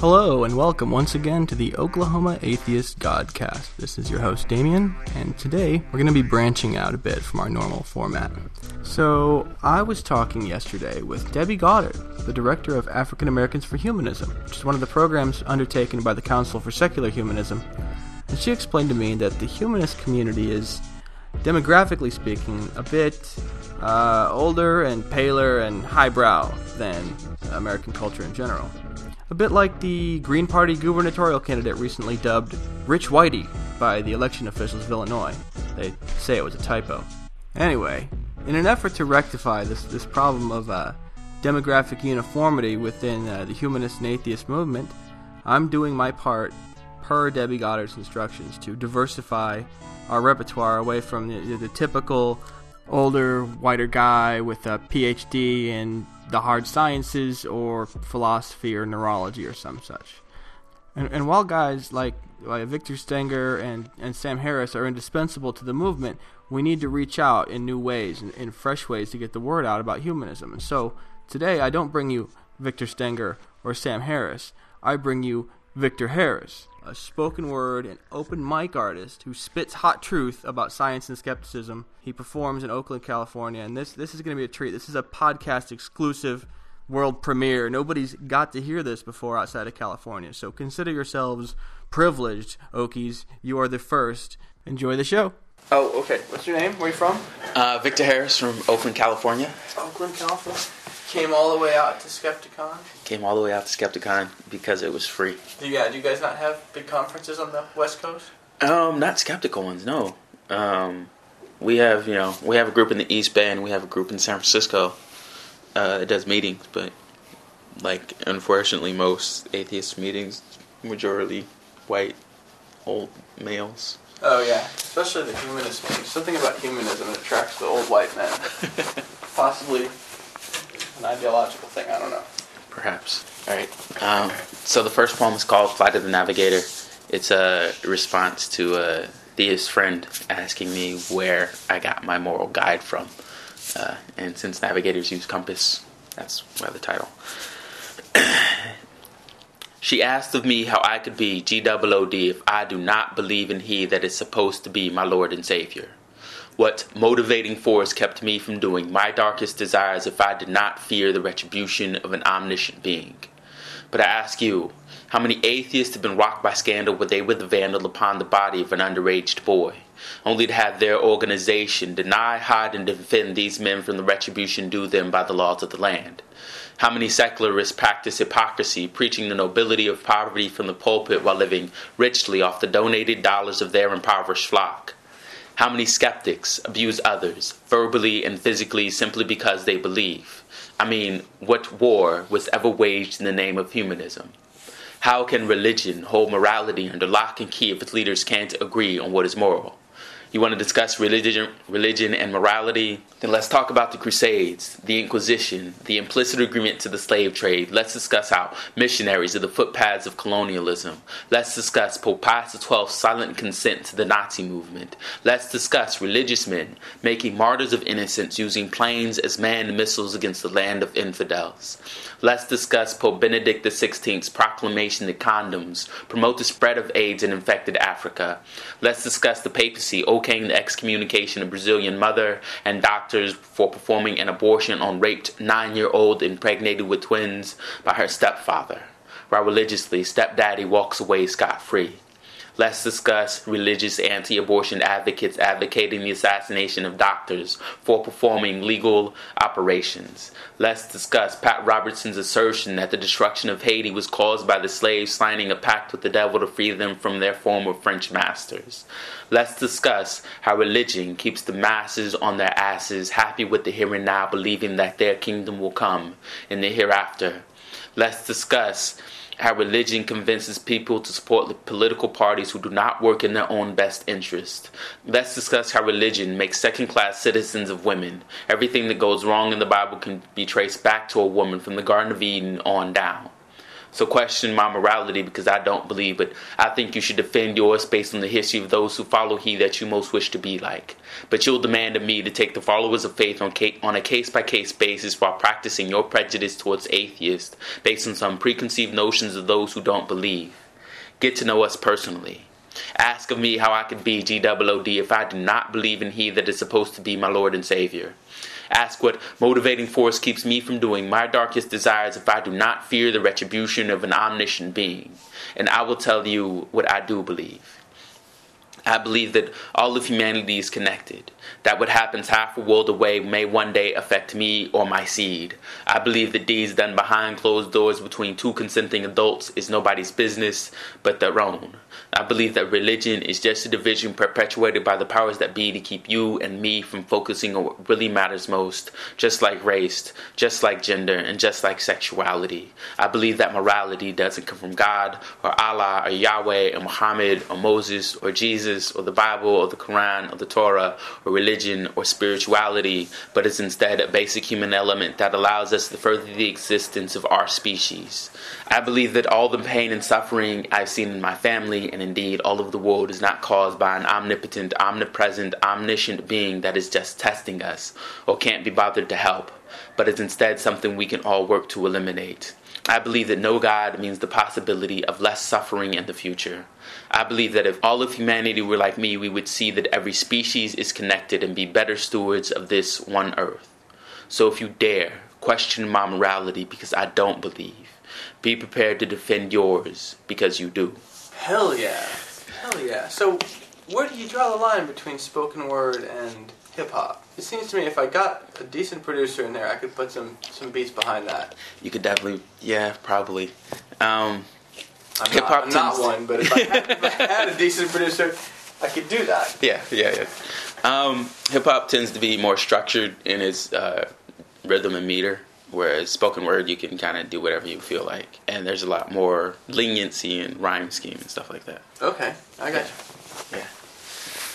Hello, and welcome once again to the Oklahoma Atheist Godcast. This is your host, Damien, and today we're going to be branching out a bit from our normal format. So, I was talking yesterday with Debbie Goddard, the director of African Americans for Humanism, which is one of the programs undertaken by the Council for Secular Humanism. And she explained to me that the humanist community is, demographically speaking, a bit uh, older and paler and highbrow than American culture in general a bit like the Green Party gubernatorial candidate recently dubbed Rich Whitey by the election officials of Illinois. They say it was a typo. Anyway, in an effort to rectify this, this problem of uh, demographic uniformity within uh, the humanist and atheist movement, I'm doing my part per Debbie Goddard's instructions to diversify our repertoire away from the, the typical older, whiter guy with a PhD in the hard sciences or philosophy or neurology or some such. And, and while guys like, like Victor Stenger and, and Sam Harris are indispensable to the movement, we need to reach out in new ways and in fresh ways to get the word out about humanism. And so today I don't bring you Victor Stenger or Sam Harris. I bring you Victor Harris, a spoken word and open mic artist who spits hot truth about science and skepticism. He performs in Oakland, California, and this this is going to be a treat. This is a podcast exclusive world premiere. Nobody's got to hear this before outside of California. So consider yourselves privileged, Okies. You are the first. Enjoy the show. Oh, okay. What's your name? Where are you from? Uh, Victor Harris from Oakland, California. Oakland, California. Came all the way out to Skepticon. Came all the way out to Skepticon because it was free. Yeah, do you guys not have big conferences on the West Coast? Um, not skeptical ones, no. Um, we have, you know, we have a group in the East Bay and we have a group in San Francisco uh, that does meetings, but like unfortunately, most atheist meetings majority white old males. Oh yeah, especially the humanist meetings. Something about humanism attracts the old white men. Possibly an ideological thing. I don't know. Perhaps. All right. Um, so the first poem is called "Flight of the Navigator." It's a response to a theist friend asking me where I got my moral guide from, uh, and since navigators use compass, that's why the title. She asked of me how I could be G-O-O-D if I do not believe in He that is supposed to be my Lord and Savior. What motivating force kept me from doing my darkest desires if I did not fear the retribution of an omniscient being? But I ask you, how many atheists have been rocked by scandal where they were the vandal upon the body of an underaged boy, only to have their organization deny, hide, and defend these men from the retribution due them by the laws of the land? How many secularists practice hypocrisy, preaching the nobility of poverty from the pulpit while living richly off the donated dollars of their impoverished flock? How many skeptics abuse others, verbally and physically, simply because they believe? I mean, what war was ever waged in the name of humanism? How can religion hold morality under lock and key if its leaders can't agree on what is moral? You want to discuss religion, religion and morality? Then let's talk about the Crusades, the Inquisition, the implicit agreement to the slave trade. Let's discuss how missionaries are the footpaths of colonialism. Let's discuss Pope Pius XII's silent consent to the Nazi movement. Let's discuss religious men making martyrs of innocents using planes as manned missiles against the land of infidels. Let's discuss Pope Benedict XVI's proclamation that condoms promote the spread of AIDS in infected Africa. Let's discuss the papacy okaying the excommunication of Brazilian mother and doctors for performing an abortion on raped nine-year-old impregnated with twins by her stepfather, while religiously stepdaddy walks away scot-free. Let's discuss religious anti abortion advocates advocating the assassination of doctors for performing legal operations. Let's discuss Pat Robertson's assertion that the destruction of Haiti was caused by the slaves signing a pact with the devil to free them from their former French masters. Let's discuss how religion keeps the masses on their asses, happy with the here and now, believing that their kingdom will come in the hereafter. Let's discuss how religion convinces people to support political parties who do not work in their own best interest. Let's discuss how religion makes second class citizens of women. Everything that goes wrong in the Bible can be traced back to a woman from the Garden of Eden on down. So question my morality because I don't believe, but I think you should defend yours based on the history of those who follow he that you most wish to be like. But you'll demand of me to take the followers of faith on, on a case by case basis while practicing your prejudice towards atheists based on some preconceived notions of those who don't believe. Get to know us personally. Ask of me how I could be GWOD if I do not believe in He that is supposed to be my Lord and Savior. Ask what motivating force keeps me from doing my darkest desires if I do not fear the retribution of an omniscient being. And I will tell you what I do believe. I believe that all of humanity is connected, that what happens half a world away may one day affect me or my seed. I believe that deeds done behind closed doors between two consenting adults is nobody's business but their own. I believe that religion is just a division perpetuated by the powers that be to keep you and me from focusing on what really matters most, just like race, just like gender, and just like sexuality. I believe that morality doesn't come from God or Allah or Yahweh or Muhammad or Moses or Jesus or the Bible or the Quran or the Torah or religion or spirituality, but is instead a basic human element that allows us to further the existence of our species. I believe that all the pain and suffering I've seen in my family and indeed all of the world is not caused by an omnipotent, omnipresent, omniscient being that is just testing us or can't be bothered to help, but is instead something we can all work to eliminate. I believe that no God means the possibility of less suffering in the future. I believe that if all of humanity were like me, we would see that every species is connected and be better stewards of this one earth. So if you dare, question my morality because I don't believe. Be prepared to defend yours because you do. Hell yeah. Hell yeah. So, where do you draw the line between spoken word and hip hop? It seems to me if I got a decent producer in there, I could put some some beats behind that. You could definitely, yeah, probably. Um, I'm hip hop. Not, not one, but if I, had, if I had a decent producer, I could do that. Yeah, yeah, yeah. Um, hip hop tends to be more structured in its uh, rhythm and meter. Whereas spoken word, you can kind of do whatever you feel like, and there's a lot more leniency in rhyme scheme and stuff like that. Okay, I got yeah. you.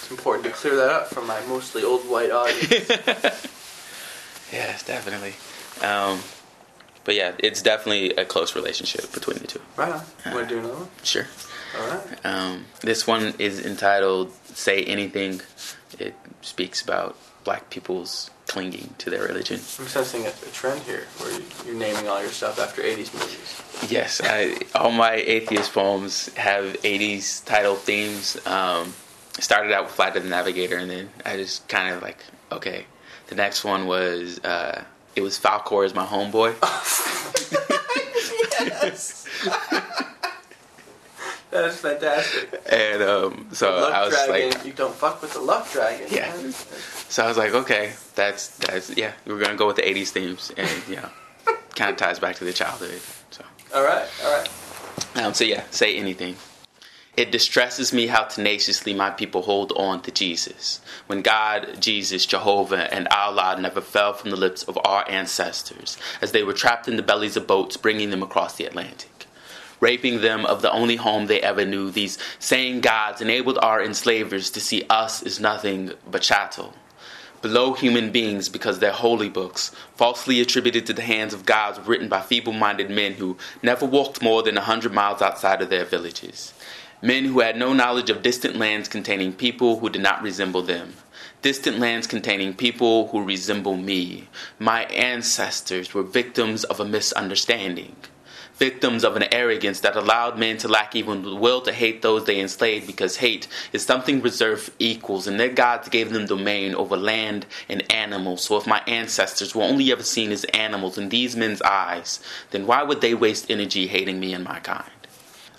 It's important to clear that up for my mostly old white audience. yes, definitely. Um, but yeah, it's definitely a close relationship between the two. Right on. Uh, Want to do another one? Sure. All right. Um, this one is entitled "Say Anything." It speaks about black people's clinging to their religion. I'm sensing a, a trend here where you, are naming all your stuff after 80s movies. Yes, I, all my atheist poems have 80s title themes. Um, started out with Flight of the Navigator, and then I just kind of like, okay. The next one was, uh, it was Falcor as my homeboy. yes. That is fantastic. And um, so I was dragon, like, "You don't fuck with the luck dragon." Yeah. So I was like, okay, that's that's yeah, we're gonna go with the '80s themes, and you know, kind of ties back to the childhood. So. All right, all right. Um, so yeah, say anything. It distresses me how tenaciously my people hold on to Jesus. When God, Jesus, Jehovah, and Allah never fell from the lips of our ancestors as they were trapped in the bellies of boats bringing them across the Atlantic raping them of the only home they ever knew. These same gods enabled our enslavers to see us as nothing but chattel. Below human beings because their holy books, falsely attributed to the hands of gods, written by feeble minded men who never walked more than a hundred miles outside of their villages. Men who had no knowledge of distant lands containing people who did not resemble them. Distant lands containing people who resemble me. My ancestors were victims of a misunderstanding victims of an arrogance that allowed men to lack even the will to hate those they enslaved because hate is something reserved for equals and their gods gave them domain over land and animals. So if my ancestors were only ever seen as animals in these men's eyes, then why would they waste energy hating me and my kind?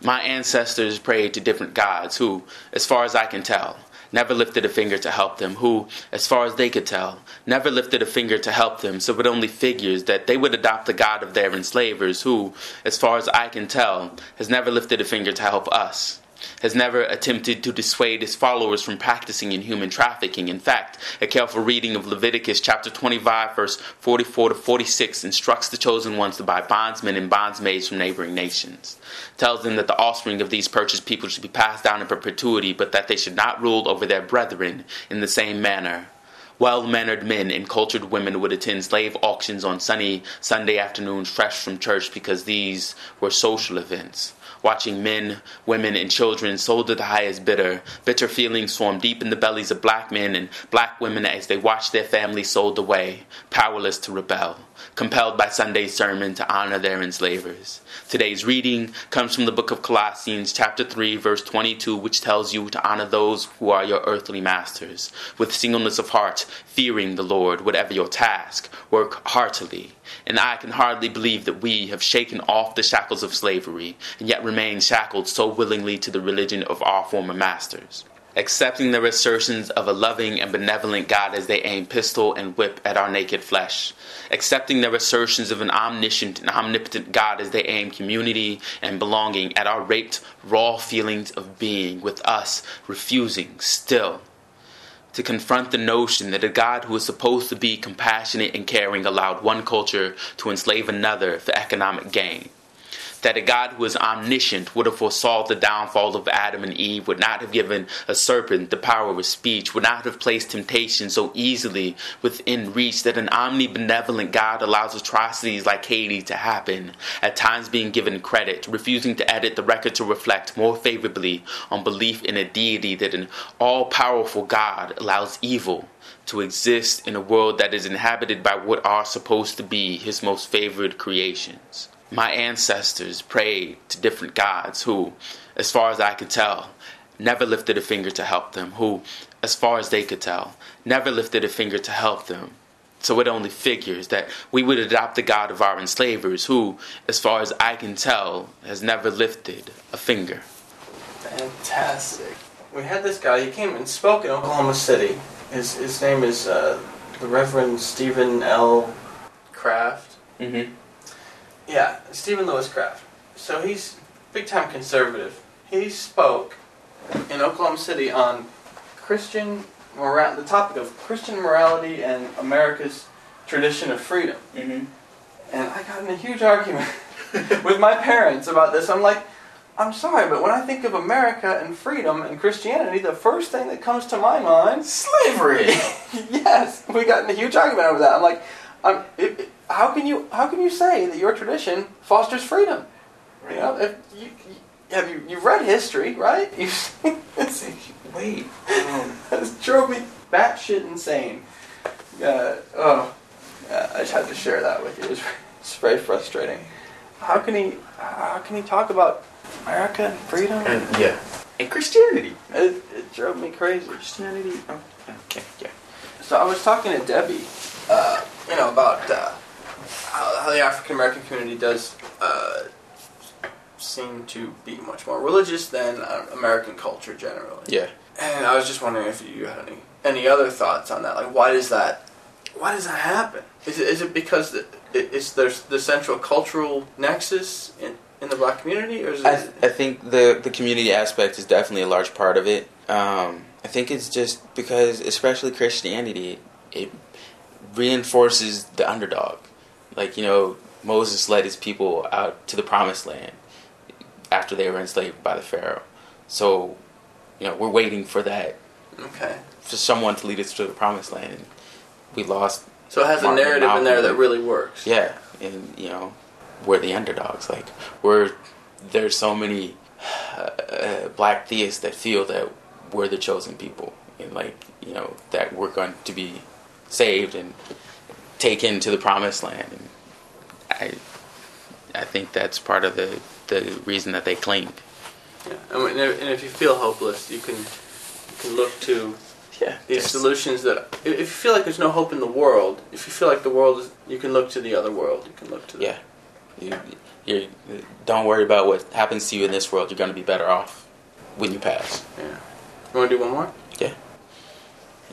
My ancestors prayed to different gods who, as far as I can tell, never lifted a finger to help them, who, as far as they could tell, never lifted a finger to help them, so it only figures that they would adopt the God of their enslavers, who, as far as I can tell, has never lifted a finger to help us has never attempted to dissuade his followers from practicing in human trafficking. In fact, a careful reading of Leviticus chapter 25, verse 44 to 46 instructs the chosen ones to buy bondsmen and bondsmaids from neighboring nations. Tells them that the offspring of these purchased people should be passed down in perpetuity, but that they should not rule over their brethren in the same manner. Well mannered men and cultured women would attend slave auctions on sunny Sunday afternoons fresh from church because these were social events watching men, women, and children sold to the highest bidder. Bitter feelings formed deep in the bellies of black men and black women as they watched their families sold away, powerless to rebel, compelled by Sunday's sermon to honor their enslavers. Today's reading comes from the book of Colossians, chapter 3, verse 22, which tells you to honor those who are your earthly masters, with singleness of heart, fearing the Lord, whatever your task, work heartily and I can hardly believe that we have shaken off the shackles of slavery and yet remain shackled so willingly to the religion of our former masters. Accepting their assertions of a loving and benevolent God as they aim pistol and whip at our naked flesh. Accepting their assertions of an omniscient and omnipotent God as they aim community and belonging at our raped, raw feelings of being, with us refusing still to confront the notion that a God who is supposed to be compassionate and caring allowed one culture to enslave another for economic gain that a God who is omniscient would have foresaw the downfall of Adam and Eve, would not have given a serpent the power of speech, would not have placed temptation so easily within reach, that an omnibenevolent God allows atrocities like Haiti to happen, at times being given credit, refusing to edit the record to reflect more favorably on belief in a deity that an all powerful God allows evil to exist in a world that is inhabited by what are supposed to be his most favored creations my ancestors prayed to different gods who, as far as I could tell, never lifted a finger to help them, who, as far as they could tell, never lifted a finger to help them. So it only figures that we would adopt the God of our enslavers, who, as far as I can tell, has never lifted a finger. Fantastic. We had this guy, he came and spoke in Oklahoma City. His, his name is uh, the Reverend Stephen L. Kraft. Mm-hmm. Yeah, Stephen Lewis Kraft. So he's big time conservative. He spoke in Oklahoma City on Christian moral, the topic of Christian morality and America's tradition of freedom. Mm-hmm. And I got in a huge argument with my parents about this. I'm like, I'm sorry, but when I think of America and freedom and Christianity, the first thing that comes to my mind, slavery. yes, we got in a huge argument over that. I'm like, I'm, it, it, how can you how can you say that your tradition fosters freedom? You know, if you, you have you you've read history, right? You've wait, um, this drove me batshit insane. Uh, oh, uh, I just had to share that with you. It was, it's very frustrating. How can he how can he talk about America and freedom? And yeah, and Christianity. It, it drove me crazy. Christianity. Oh, okay, yeah. So I was talking to Debbie, uh, you know, about uh, how, how the African American community does uh, seem to be much more religious than uh, American culture generally. Yeah. And I was just wondering if you had any any other thoughts on that. Like, why does that? Why does that happen? Is it, is it because the, is there's the central cultural nexus in, in the black community, or is it? I, th- I think the the community aspect is definitely a large part of it. Um, I think it's just because, especially Christianity, it reinforces the underdog. Like, you know, Moses led his people out to the promised land after they were enslaved by the Pharaoh. So, you know, we're waiting for that. Okay. For someone to lead us to the promised land. And we lost. So it has Martin a narrative in there that really works. Yeah. And, you know, we're the underdogs. Like, we're. There's so many uh, uh, black theists that feel that we're the chosen people. And, like, you know, that we're going to be saved and taken to the promised land. And I, I think that's part of the, the reason that they cling. Yeah. And, and if you feel hopeless, you can you can look to Yeah. these solutions that if you feel like there's no hope in the world, if you feel like the world is, you can look to the other world. You can look to the, Yeah. You, you don't worry about what happens to you in this world. You're going to be better off when you pass. yeah. You want to do one more? Yeah.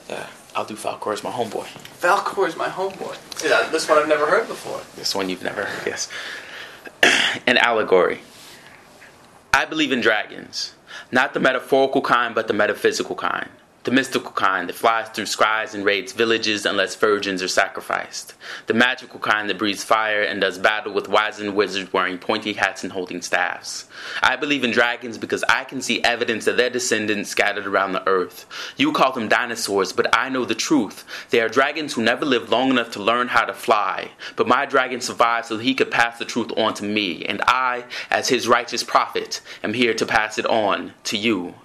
Yeah. I'll do Falcor as my homeboy. Falcor is my homeboy. Yeah, this one I've never heard before. This one you've never heard, yes. An allegory. I believe in dragons. Not the metaphorical kind, but the metaphysical kind. The mystical kind that flies through skies and raids villages unless virgins are sacrificed, the magical kind that breathes fire and does battle with wizened wizards wearing pointy hats and holding staffs. I believe in dragons because I can see evidence of their descendants scattered around the earth. You call them dinosaurs, but I know the truth. They are dragons who never lived long enough to learn how to fly. But my dragon survived so he could pass the truth on to me, and I, as his righteous prophet, am here to pass it on to you.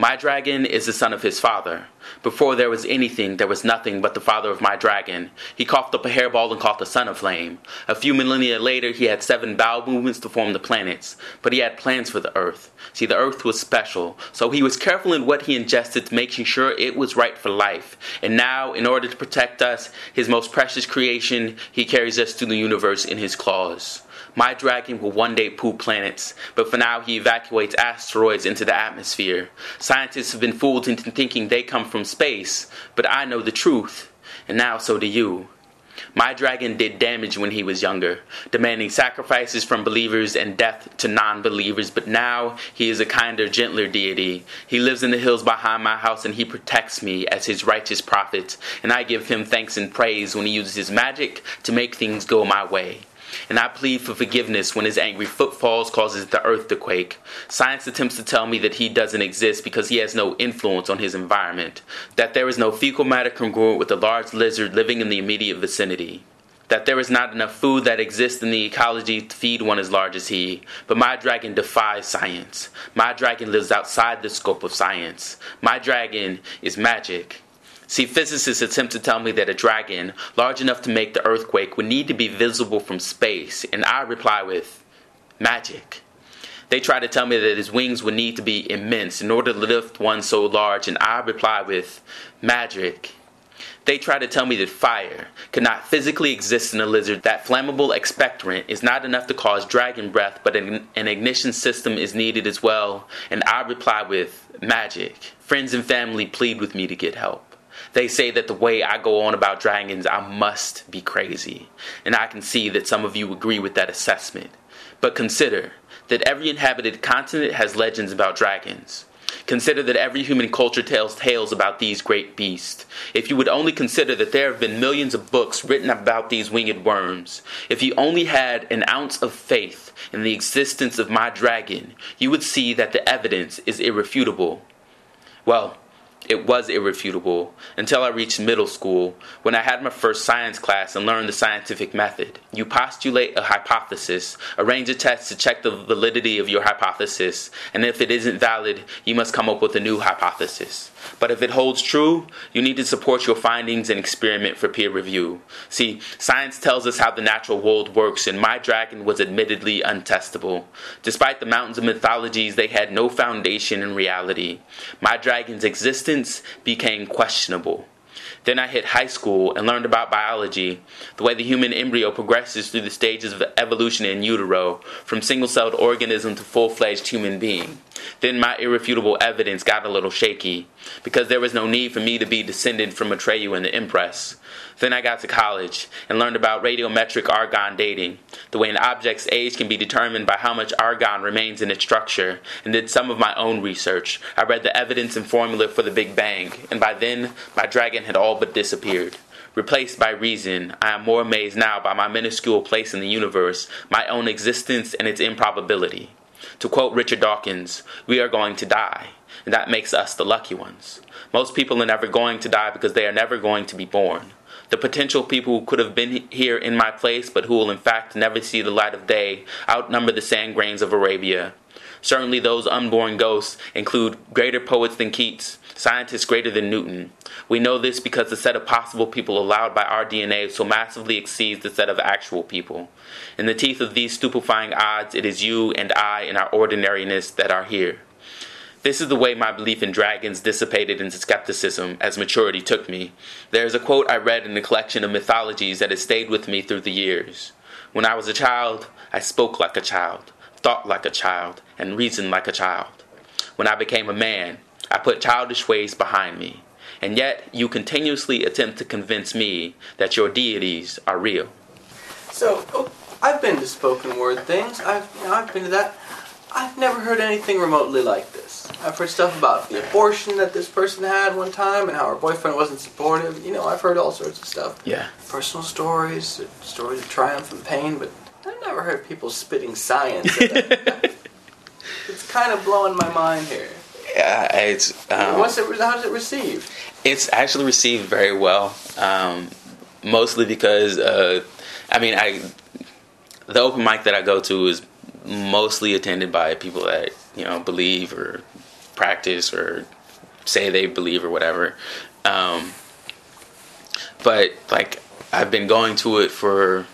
My dragon is the son of his father. Before there was anything, there was nothing but the father of my dragon. He coughed up a hairball and called the sun of flame. A few millennia later, he had seven bowel movements to form the planets, but he had plans for the earth. See, the earth was special, so he was careful in what he ingested, making sure it was right for life. And now, in order to protect us, his most precious creation, he carries us through the universe in his claws. My dragon will one day poop planets, but for now he evacuates asteroids into the atmosphere. Scientists have been fooled into thinking they come from space, but I know the truth, and now so do you. My dragon did damage when he was younger, demanding sacrifices from believers and death to non believers, but now he is a kinder, gentler deity. He lives in the hills behind my house and he protects me as his righteous prophet, and I give him thanks and praise when he uses his magic to make things go my way and I plead for forgiveness when his angry footfalls causes the earth to quake. Science attempts to tell me that he doesn't exist because he has no influence on his environment, that there is no fecal matter congruent with a large lizard living in the immediate vicinity that there is not enough food that exists in the ecology to feed one as large as he. But my dragon defies science. My dragon lives outside the scope of science. My dragon is magic. See, physicists attempt to tell me that a dragon large enough to make the earthquake would need to be visible from space, and I reply with magic. They try to tell me that his wings would need to be immense in order to lift one so large, and I reply with magic. They try to tell me that fire could not physically exist in a lizard, that flammable expectorant is not enough to cause dragon breath, but an, an ignition system is needed as well, and I reply with magic. Friends and family plead with me to get help. They say that the way I go on about dragons, I must be crazy. And I can see that some of you agree with that assessment. But consider that every inhabited continent has legends about dragons. Consider that every human culture tells tales about these great beasts. If you would only consider that there have been millions of books written about these winged worms, if you only had an ounce of faith in the existence of my dragon, you would see that the evidence is irrefutable. Well, it was irrefutable until I reached middle school when I had my first science class and learned the scientific method. You postulate a hypothesis, arrange a test to check the validity of your hypothesis, and if it isn't valid, you must come up with a new hypothesis. But if it holds true, you need to support your findings and experiment for peer review. See, science tells us how the natural world works, and my dragon was admittedly untestable. Despite the mountains of mythologies, they had no foundation in reality. My dragon's existence became questionable. Then I hit high school and learned about biology, the way the human embryo progresses through the stages of evolution in utero, from single celled organism to full fledged human being. Then my irrefutable evidence got a little shaky, because there was no need for me to be descended from Atreyu and the Empress. Then I got to college and learned about radiometric argon dating, the way an object's age can be determined by how much argon remains in its structure, and did some of my own research. I read the evidence and formula for the Big Bang, and by then my dragon had all but disappeared. Replaced by reason, I am more amazed now by my minuscule place in the universe, my own existence, and its improbability. To quote Richard Dawkins, we are going to die, and that makes us the lucky ones. Most people are never going to die because they are never going to be born. The potential people who could have been here in my place, but who will in fact never see the light of day, outnumber the sand grains of Arabia. Certainly, those unborn ghosts include greater poets than Keats, scientists greater than Newton. We know this because the set of possible people allowed by our DNA so massively exceeds the set of actual people. In the teeth of these stupefying odds, it is you and I in our ordinariness that are here. This is the way my belief in dragons dissipated into skepticism as maturity took me. There is a quote I read in a collection of mythologies that has stayed with me through the years. When I was a child, I spoke like a child, thought like a child, and reasoned like a child. When I became a man, I put childish ways behind me. And yet, you continuously attempt to convince me that your deities are real. So, oh, I've been to spoken word things. I've, you know, I've been to that. I've never heard anything remotely like this. I've heard stuff about the abortion that this person had one time and how her boyfriend wasn't supportive. You know, I've heard all sorts of stuff. Yeah. Personal stories, stories of triumph and pain, but I've never heard people spitting science. it's kind of blowing my mind here. Yeah, it's. Um, What's it? How's it received? It's actually received very well. Um, mostly because, uh, I mean, I the open mic that I go to is mostly attended by people that you know believe or practice or say they believe or whatever. Um, but like I've been going to it for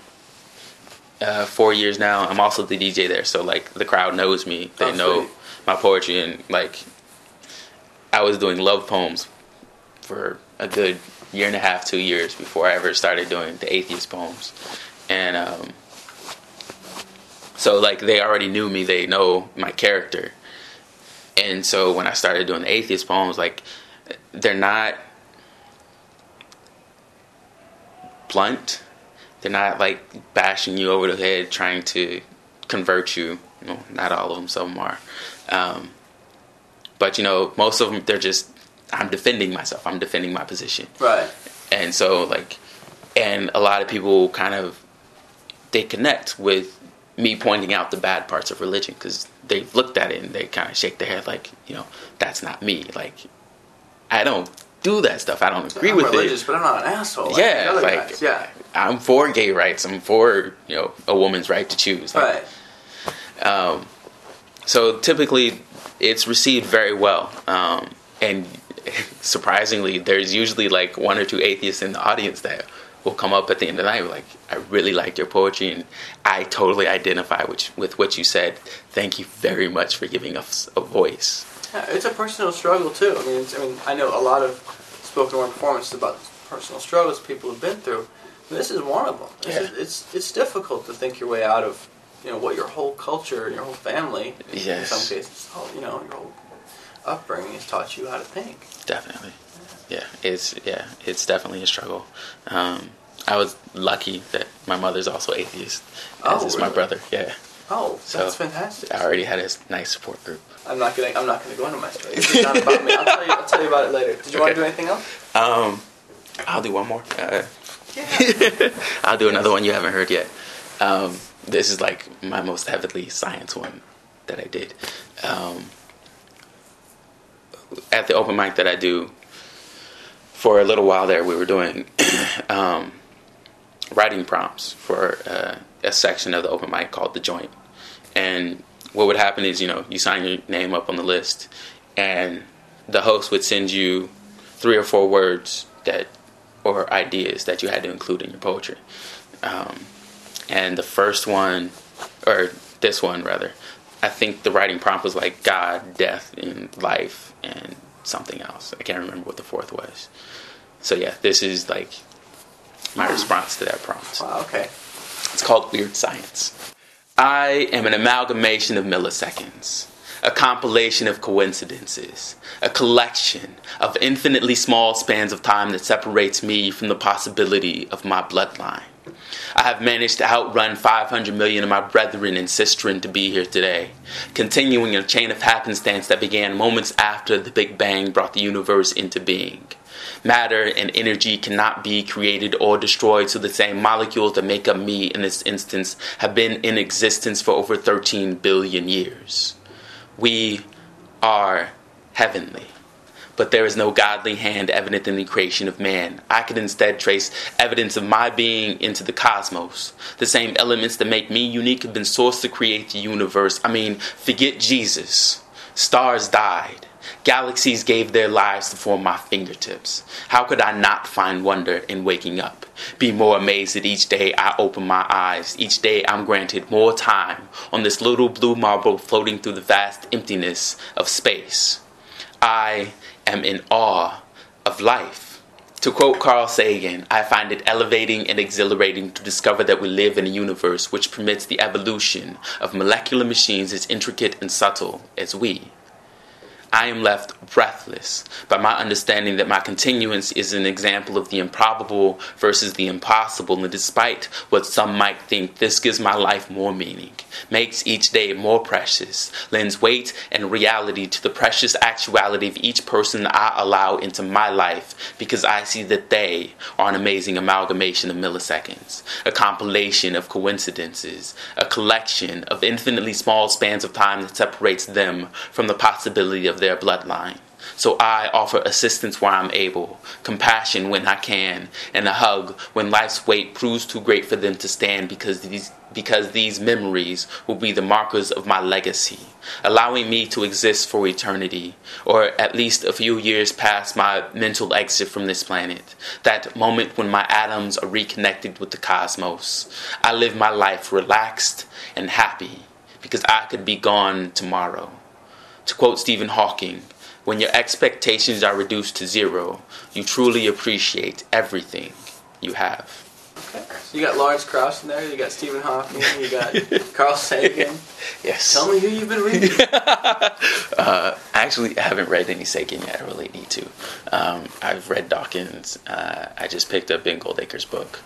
uh, four years now. I'm also the DJ there, so like the crowd knows me. They Oh, know sweet. my poetry, and like I was doing love poems for a good year and a half, two years before I ever started doing the atheist poems, and um, so like they already knew me. They know my character, and so when I started doing the atheist poems, like they're not blunt. They're not like bashing you over the head, trying to convert you. You know, not all of them. Some of them are, um, but you know, most of them they're just. I'm defending myself. I'm defending my position, Right. and so like, and a lot of people kind of they connect with me pointing out the bad parts of religion because they've looked at it and they kind of shake their head like, you know, that's not me. Like, I don't do that stuff. I don't agree I'm with religious, it. but I'm not an asshole. Like Yeah, like- guys. yeah. I'm for gay rights. I'm for you know a woman's right to choose. Like, Right. um, so typically, it's received very well, um, and surprisingly, there's usually like one or two atheists in the audience that will come up at the end of the night like, "I really liked your poetry, and I totally identify with with what you said. Thank you very much for giving us a voice." Yeah, it's a personal struggle too. I mean, it's, I mean, I know a lot of spoken word performances about personal struggles people have been through. This is one of them. This Yeah. is, it's it's difficult to think your way out of you know what your whole culture, your whole family, in some cases, all, you know, your whole upbringing has taught you how to think. Definitely. Yeah, it's yeah, it's definitely a struggle. Um, I was lucky that my mother's also atheist, as Oh, is my brother. Yeah, Oh, So, that's fantastic. I already had a nice support group. I'm not gonna I'm not gonna go into my story. It's not about me. I'll tell you. I'll tell you about it later. Did you want to do anything else? Um, I'll do one more. Uh, Yeah. I'll do another one you haven't heard yet. Um, this is like my most heavily science one that I did. Um, at the open mic that I do, for a little while there, we were doing um, writing prompts for uh, a section of the open mic called the Joint. And what would happen is, you know, you sign your name up on the list, and the host would send you three or four words that or ideas that you had to include in your poetry. Um, and the first one, or this one rather, I think the writing prompt was like God, death, and life, and something else. I can't remember what the fourth was. So yeah, this is like my response to that prompt. Wow. Okay. It's called Weird Science. I am an amalgamation of milliseconds, a compilation of coincidences, a collection of infinitely small spans of time that separates me from the possibility of my bloodline. I have managed to outrun 500 million of my brethren and sistren to be here today, continuing a chain of happenstance that began moments after the Big Bang brought the universe into being. Matter and energy cannot be created or destroyed, so the same molecules that make up me in this instance have been in existence for over 13 billion years. We are heavenly, but there is no godly hand evident in the creation of man. I could instead trace evidence of my being into the cosmos. The same elements that make me unique have been sourced to create the universe. I mean, forget Jesus. Stars died. Galaxies gave their lives to form my fingertips. How could I not find wonder in waking up? Be more amazed that each day I open my eyes. Each day I'm granted more time on this little blue marble floating through the vast emptiness of space. I am in awe of life. To quote Carl Sagan, I find it elevating and exhilarating to discover that we live in a universe which permits the evolution of molecular machines as intricate and subtle as we. I am left breathless by my understanding that my continuance is an example of the improbable versus the impossible, and despite what some might think, this gives my life more meaning. makes each day more precious, lends weight and reality to the precious actuality of each person I allow into my life because I see that they are an amazing amalgamation of milliseconds, a compilation of coincidences, a collection of infinitely small spans of time that separates them from the possibility of their bloodline. So I offer assistance where I'm able, compassion when I can, and a hug when life's weight proves too great for them to stand because these because these memories will be the markers of my legacy, allowing me to exist for eternity, or at least a few years past my mental exit from this planet. That moment when my atoms are reconnected with the cosmos. I live my life relaxed and happy because I could be gone tomorrow. To quote Stephen Hawking, when your expectations are reduced to zero, you truly appreciate everything you have. Okay. So you got Lawrence Krauss in there, you got Stephen Hawking, you got Carl Sagan. Yes. Tell me who you've been reading. uh, I haven't read any Sagan yet. I really need to. Um, I've read Dawkins. Uh, I just picked up Ben Goldacre's book.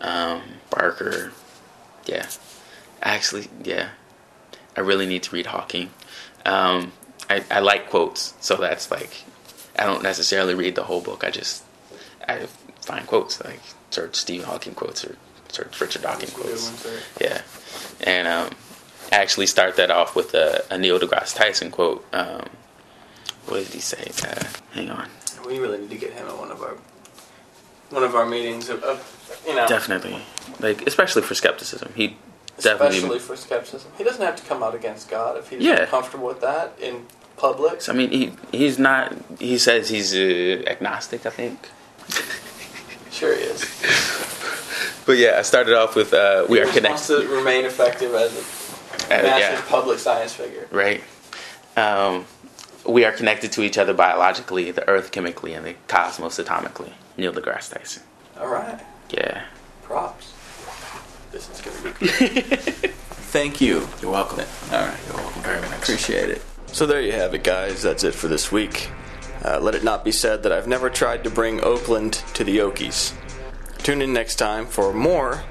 Um, Barker. Yeah. Actually, yeah. I really need to read Hawking. Um, I, I like quotes, so that's like I don't necessarily read the whole book. I just I find quotes like search Stephen Hawking quotes or search Richard Dawkins quotes. Yeah, and um, I actually start that off with a, a Neil deGrasse Tyson quote. Um, what did he say? Uh, hang on. We really need to get him at one of our one of our meetings. Of, of you know, definitely, like especially for skepticism. He especially definitely, for skepticism. He doesn't have to come out against God if he's yeah. comfortable with that in public. I mean, he he's not. He says he's uh, agnostic. I think. sure he is. but yeah, I started off with uh, we he are connected. Wants to remain effective as a uh, massive yeah. public science figure. Right. Um, we are connected to each other biologically, the Earth chemically, and the cosmos atomically. Neil deGrasse Tyson. All right. Yeah. Props. This is gonna be great. Thank you. You're welcome. All right. You're welcome very much. Appreciate it. So there you have it, guys. That's it for this week. Uh, let it not be said that I've never tried to bring Oakland to the Okies. Tune in next time for more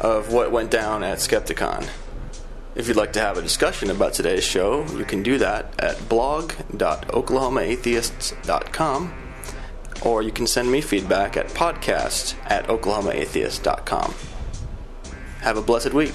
of what went down at Skepticon. If you'd like to have a discussion about today's show, you can do that at blog.oklahomaatheists.com or you can send me feedback at podcast at oklahomaatheist.com. Have a blessed week.